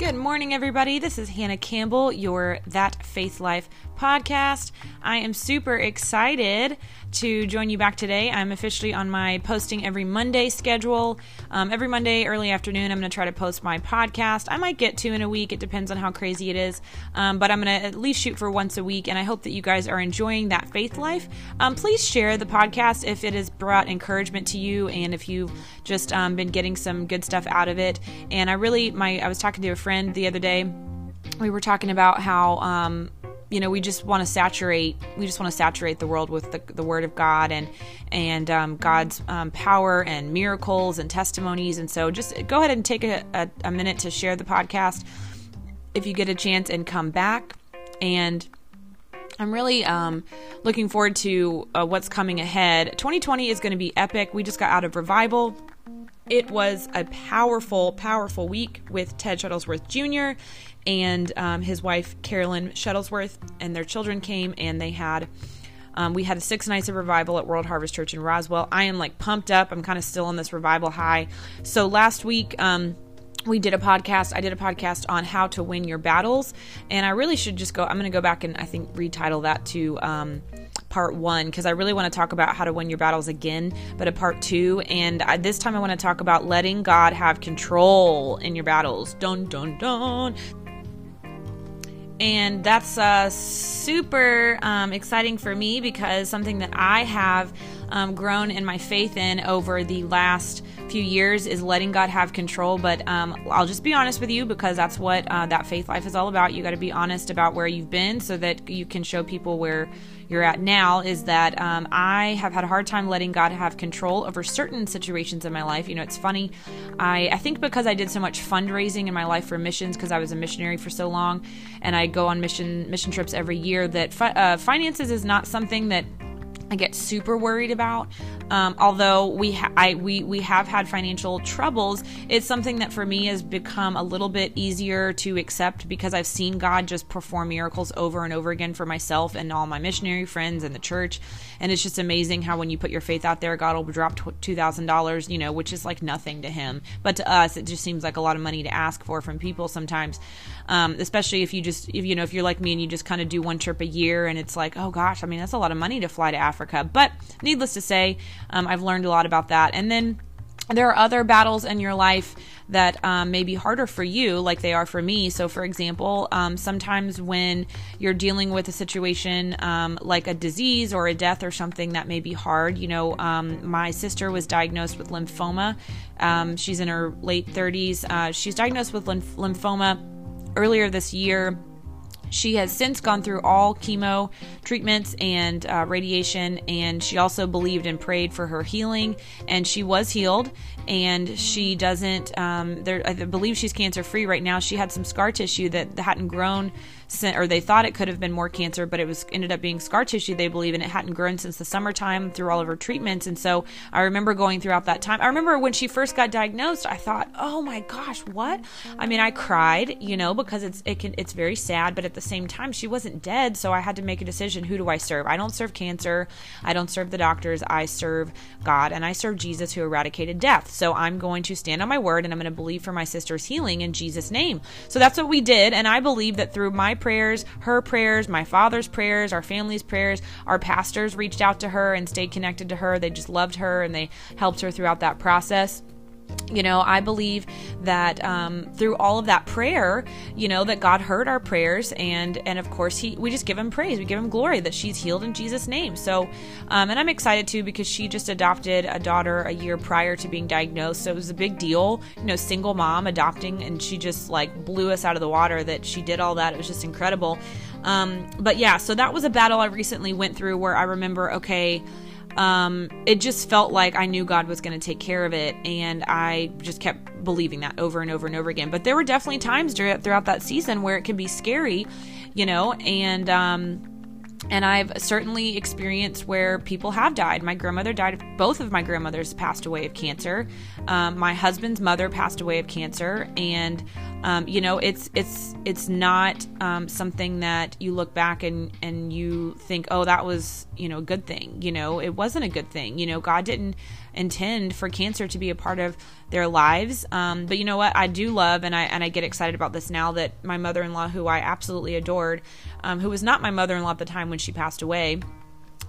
Good morning, everybody. This is Hannah Campbell, your That Faith Life podcast. I am super excited to join you back today. I'm officially on my posting every Monday schedule. Um, every Monday, early afternoon, I'm going to try to post my podcast. I might get two in a week, it depends on how crazy it is. Um, but I'm going to at least shoot for once a week, and I hope that you guys are enjoying that faith life. Um, please share the podcast if it has brought encouragement to you and if you've just um, been getting some good stuff out of it. And I really, my, I was talking to a friend the other day. We were talking about how um, you know we just want to saturate we just want to saturate the world with the, the word of god and and um, god's um, power and miracles and testimonies and so just go ahead and take a, a, a minute to share the podcast if you get a chance and come back and I'm really um, looking forward to uh, what's coming ahead. 2020 is going to be epic. We just got out of revival. It was a powerful, powerful week with Ted Shuttlesworth Jr and um, his wife Carolyn Shuttlesworth and their children came and they had um, we had six nights of revival at World Harvest Church in Roswell. I am like pumped up. I'm kind of still on this revival high. So last week, um, we did a podcast. I did a podcast on how to win your battles, and I really should just go. I'm going to go back and I think retitle that to um, part one because I really want to talk about how to win your battles again, but a part two. And I, this time I want to talk about letting God have control in your battles. Dun dun dun and that's uh, super um, exciting for me because something that I have um, grown in my faith in over the last few years is letting God have control. But um, I'll just be honest with you because that's what uh, that faith life is all about. You got to be honest about where you've been so that you can show people where you're at now is that um, I have had a hard time letting God have control over certain situations in my life. You know, it's funny. I, I think because I did so much fundraising in my life for missions because I was a missionary for so long and I go on mission mission trips every year that fi- uh, finances is not something that I get super worried about. Um, although we ha- I, we we have had financial troubles, it's something that for me has become a little bit easier to accept because I've seen God just perform miracles over and over again for myself and all my missionary friends and the church. And it's just amazing how when you put your faith out there, God will drop two thousand dollars, you know, which is like nothing to Him, but to us, it just seems like a lot of money to ask for from people sometimes. Um, especially if you just if you know if you're like me and you just kind of do one trip a year and it's like, oh gosh, I mean that's a lot of money to fly to Africa Africa. But needless to say, um, I've learned a lot about that. And then there are other battles in your life that um, may be harder for you, like they are for me. So, for example, um, sometimes when you're dealing with a situation um, like a disease or a death or something that may be hard, you know, um, my sister was diagnosed with lymphoma. Um, she's in her late 30s. Uh, she's diagnosed with lymph- lymphoma earlier this year she has since gone through all chemo treatments and uh, radiation, and she also believed and prayed for her healing, and she was healed. And she doesn't, um, there, I believe she's cancer free right now. She had some scar tissue that hadn't grown or they thought it could have been more cancer, but it was ended up being scar tissue, they believe, and it hadn't grown since the summertime through all of her treatments. And so I remember going throughout that time. I remember when she first got diagnosed, I thought, oh my gosh, what? I mean, I cried, you know, because it's it can it's very sad, but at the same time, she wasn't dead, so I had to make a decision. Who do I serve? I don't serve cancer. I don't serve the doctors. I serve God, and I serve Jesus who eradicated death. So I'm going to stand on my word, and I'm going to believe for my sister's healing in Jesus' name. So that's what we did, and I believe that through my prayers, her prayers, my father's prayers, our family's prayers. Our pastors reached out to her and stayed connected to her. They just loved her and they helped her throughout that process you know i believe that um, through all of that prayer you know that god heard our prayers and and of course he we just give him praise. We give him glory that she's healed in jesus name. So um, and i'm excited too because she just adopted a daughter a year prior to being diagnosed. So it was a big deal you know single mom adopting and she just like blew us out of the water that she did all that. It was just incredible. Um, but yeah so that was a battle i recently went through where i remember okay um, it just felt like I knew God was going to take care of it, and I just kept believing that over and over and over again. But there were definitely times throughout that season where it can be scary, you know, and um, and I've certainly experienced where people have died. My grandmother died. Both of my grandmothers passed away of cancer. Um, my husband's mother passed away of cancer, and um, you know, it's it's it's not um, something that you look back and and you think, oh, that was you know a good thing. You know, it wasn't a good thing. You know, God didn't intend for cancer to be a part of their lives. Um, but you know what? I do love, and I and I get excited about this now that my mother in law, who I absolutely adored, um, who was not my mother in law at the time when she passed away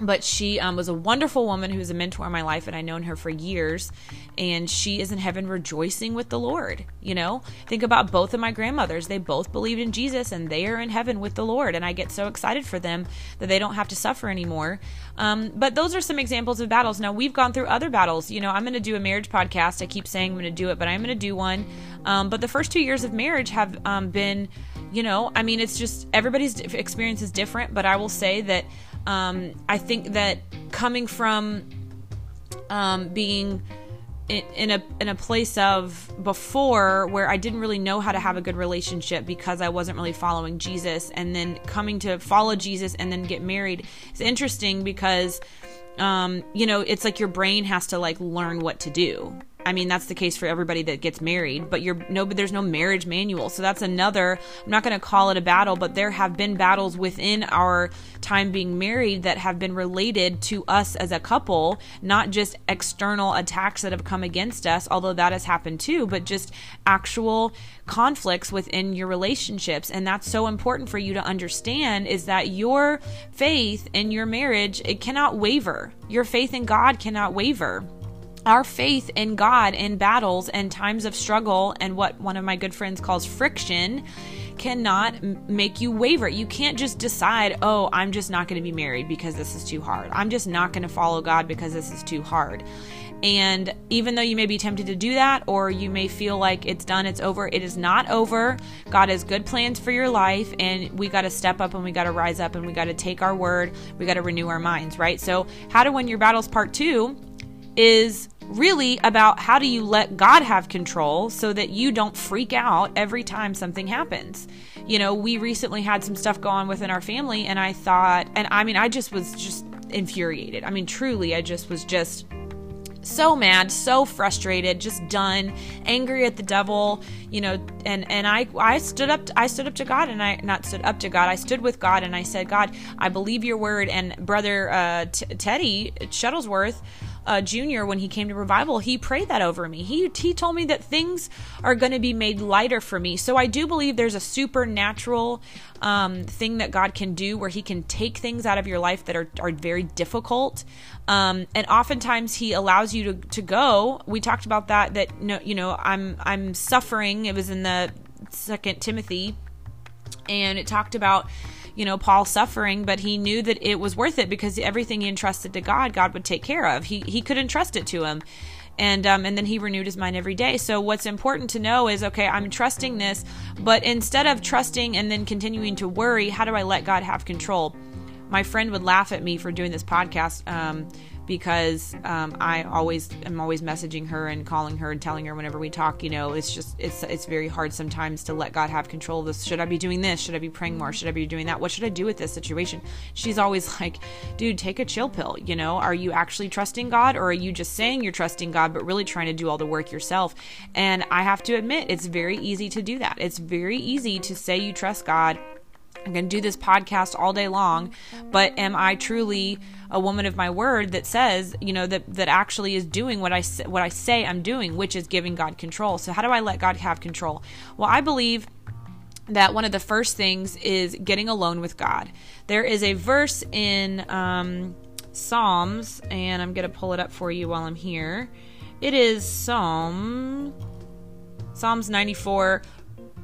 but she um, was a wonderful woman who's a mentor in my life and i've known her for years. And she is in heaven rejoicing with the lord you know? Think about both of my grandmothers. They both believed in jesus and they are in heaven with the lord. And i get so excited for them that they don't have to suffer anymore. Um, but those are some examples of battles. Now we've gone through other battles. You know i'm going to do a marriage podcast. I keep saying i'm going to do it but i'm going to do one. Um, but the first two years of marriage have um, been you know i mean it's just everybody's experience is different. But i will say that um, I think that coming from um, being in, in, a in a place of before where I didn't really know how to have a good relationship because I wasn't really following Jesus, and then coming to follow Jesus and then get married is interesting because um, you know it's like your brain has to like learn what to do I mean, that's the case for everybody that gets married, but you're no, but there's no marriage manual. So that's another, I'm not going to call it a battle, but there have been battles within our time being married that have been related to us as a couple, not just external attacks that have come against us, although that has happened too, but just actual conflicts within your relationships. And that's so important for you to understand is that your faith in your marriage, it cannot waver. Your faith in God cannot waver our faith in God in battles and times of struggle and what one of my good friends calls friction cannot make you waver. You can't just decide, oh, I'm just not going to be married because this is too hard. I'm just not going to follow God because this is too hard. And even though you may be tempted to do that, or you may feel like it's done, it's over, it is not over. God has good plans for your life, and we got to step up and we got to rise up and we got to take our word. We got to renew our minds, right? So, how to win your battles, part two is really about how do you let God have control so that you don't freak out every time something happens. You know, we recently had some stuff go on within our family, and I thought, and I mean, I just was just infuriated. I mean, truly, I just was just so mad, so frustrated, just done, angry at the devil, you know, and and I I stood up I stood up to God and I not stood up to God. I stood with God and I said, "God, I believe your word." And brother uh, T- Teddy Shuttlesworth uh, Jr. when he came to revival, he prayed that over me. He he told me that things are going to be made lighter for me. So I do believe there's a supernatural um, thing that God can do where He can take things out of your life that are are very difficult, um, and oftentimes He allows you to to go. We talked about that. That no, you know, I'm I'm suffering. It was in the Second Timothy, and it talked about you know, Paul suffering, but he knew that it was worth it because everything he entrusted to God, God would take care of. He he could entrust it to him. And um, and then he renewed his mind every day. So what's important to know is okay, I'm trusting this, but instead of trusting and then continuing to worry, how do I let God have control? My friend would laugh at me for doing this podcast um, because um, I always am always messaging her and calling her and telling her whenever we talk. You know, it's just it's it's very hard sometimes to let God have control of this. Should I be doing this? Should I be praying more? Should I be doing that? What should I do with this situation? She's always like, dude, take a chill pill. You know, are you actually trusting God or are you just saying you're trusting God but really trying to do all the work yourself? And I have to admit, it's very easy to do that. It's very easy to say you trust God I'm going to do this podcast all day long, but am I truly a woman of my word that says, you know, that that actually is doing what I what I say I'm doing, which is giving God control. So how do I let God have control? Well, I believe that one of the first things is getting alone with God. There is a verse in um, Psalms, and I'm going to pull it up for you while I'm here. It is Psalm Psalms 94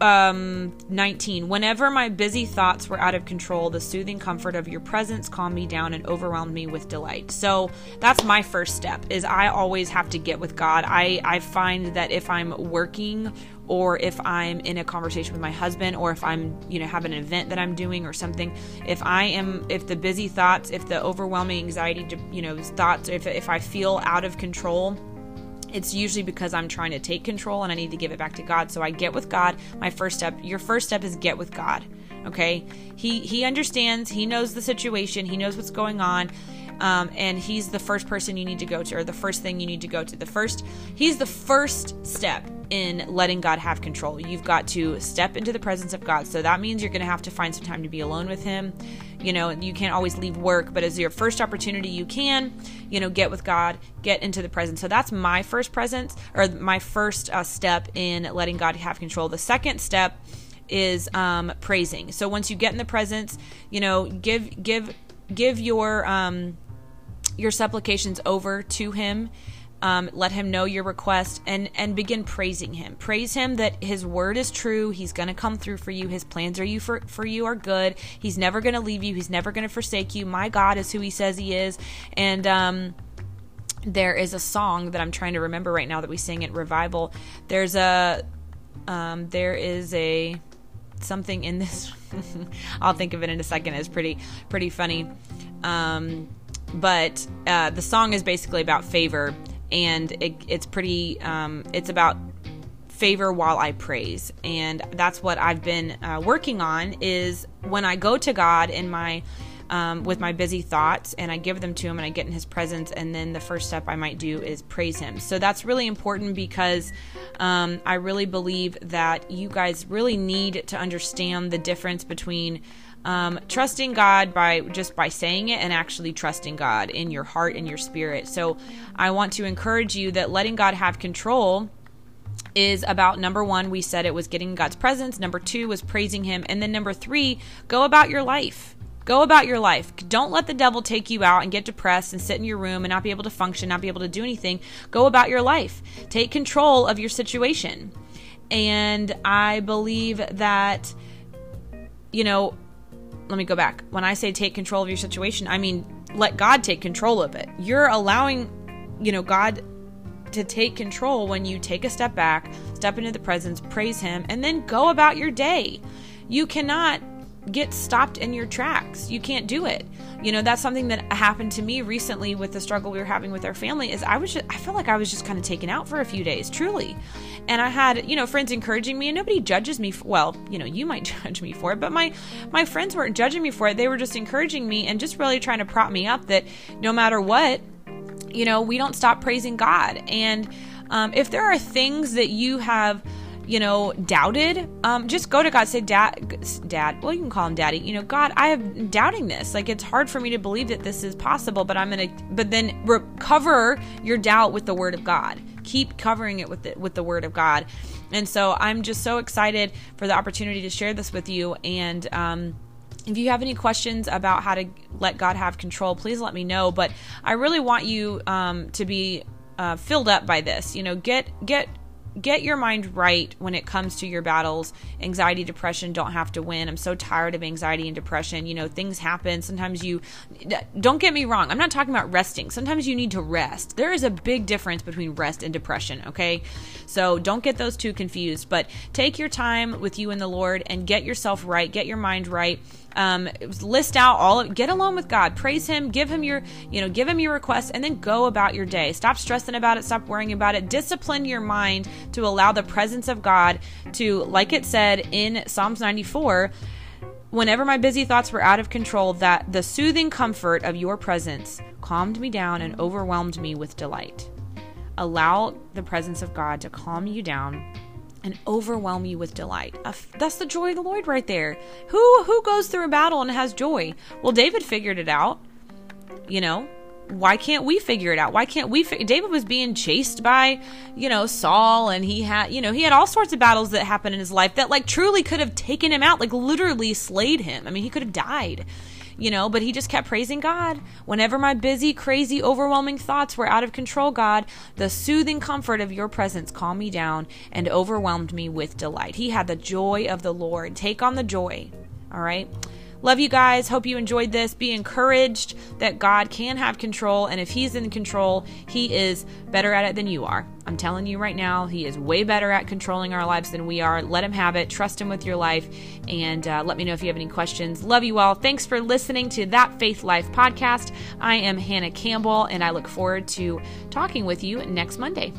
um 19 whenever my busy thoughts were out of control the soothing comfort of your presence calmed me down and overwhelmed me with delight. So that's my first step is i always have to get with god. I i find that if i'm working or if i'm in a conversation with my husband or if i'm you know have an event that i'm doing or something if i am if the busy thoughts if the overwhelming anxiety you know thoughts if, if i feel out of control it's usually because I'm trying to take control and I need to give it back to God. So I get with God. My first step, your first step is get with God. Okay? He he understands, he knows the situation, he knows what's going on. Um, and he's the first person you need to go to, or the first thing you need to go to. The first, he's the first step in letting God have control. You've got to step into the presence of God. So that means you're going to have to find some time to be alone with Him. You know, you can't always leave work, but as your first opportunity, you can, you know, get with God, get into the presence. So that's my first presence or my first uh, step in letting God have control. The second step is um, praising. So once you get in the presence, you know, give give give your um, your supplications over to Him. Um, let him know your request and and begin praising him. Praise him that his word is true. He's going to come through for you. His plans are you for for you are good. He's never going to leave you. He's never going to forsake you. My god is who he says he is. And um there is a song that i'm trying to remember right now that we sing at revival. There's a um there is a something in this i'll think of it in a second. It's pretty pretty funny. Um but uh, the song is basically about favor and it, it's pretty um, it's about favor while i praise. And that's what i've been uh, working on is when i go to god in my um, with my busy thoughts and i give them to him and i get in his presence and then the first step i might do is praise him. So that's really important because um, i really believe that you guys really need to understand the difference between um, trusting God by just by saying it and actually trusting God in your heart and your spirit. So I want to encourage you that letting God have control is about number one, we said it was getting God's presence. Number two was praising Him. And then number three, go about your life. Go about your life. Don't let the devil take you out and get depressed and sit in your room and not be able to function, not be able to do anything. Go about your life. Take control of your situation. And I believe that, you know, let me go back. When I say take control of your situation, I mean let God take control of it. You're allowing, you know, God to take control when you take a step back, step into the presence, praise Him, and then go about your day. You cannot get stopped in your tracks. You can't do it. You know, that's something that happened to me recently with the struggle we were having with our family is I was just, I felt like I was just kind of taken out for a few days, truly. And I had, you know, friends encouraging me and nobody judges me. For, well, you know, you might judge me for it, but my my friends weren't judging me for it. They were just encouraging me and just really trying to prop me up that no matter what, you know, we don't stop praising God. And um, if there are things that you have you know, doubted, um, just go to God. Say, Dad, Dad. Well, you can call him Daddy. You know, God, I am doubting this. Like, it's hard for me to believe that this is possible. But I'm gonna. But then recover your doubt with the Word of God. Keep covering it with the, with the Word of God. And so I'm just so excited for the opportunity to share this with you. And um, if you have any questions about how to let God have control, please let me know. But I really want you um, to be uh, filled up by this. You know, get get get your mind right when it comes to your battles. Anxiety, depression don't have to win. I'm so tired of anxiety and depression. You know, things happen. Sometimes you, don't get me wrong, I'm not talking about resting. Sometimes you need to rest. There is a big difference between rest and depression, okay? So don't get those two confused, but take your time with you and the Lord and get yourself right, get your mind right um, list out all of, get alone with God, praise Him, give Him your, you know, give Him your requests, and then go about your day. Stop stressing about it, stop worrying about it. Discipline your mind to allow the presence of God to, like it said in Psalms 94, whenever my busy thoughts were out of control, that the soothing comfort of your presence calmed me down and overwhelmed me with delight. Allow the presence of God to calm you down and overwhelm you with delight. That's the joy of the Lord right there. Who who goes through a battle and has joy? Well, David figured it out. You know, why can't we figure it out? Why can't we? Fi- David was being chased by, you know, Saul, and he had, you know, he had all sorts of battles that happened in his life that, like, truly could have taken him out, like, literally slayed him. I mean, he could have died you know, but he just kept praising God. Whenever my busy, crazy, overwhelming thoughts were out of control, God, the soothing comfort of your presence calmed me down and overwhelmed me with delight. He had the joy of the Lord. Take on the joy. All right. Love you guys. Hope you enjoyed this. Be encouraged that God can have control. And if He's in control, He is better at it than you are. I'm telling you right now, He is way better at controlling our lives than we are. Let Him have it. Trust Him with your life. And uh, let me know if you have any questions. Love you all. Thanks for listening to That Faith Life podcast. I am Hannah Campbell, and I look forward to talking with you next Monday.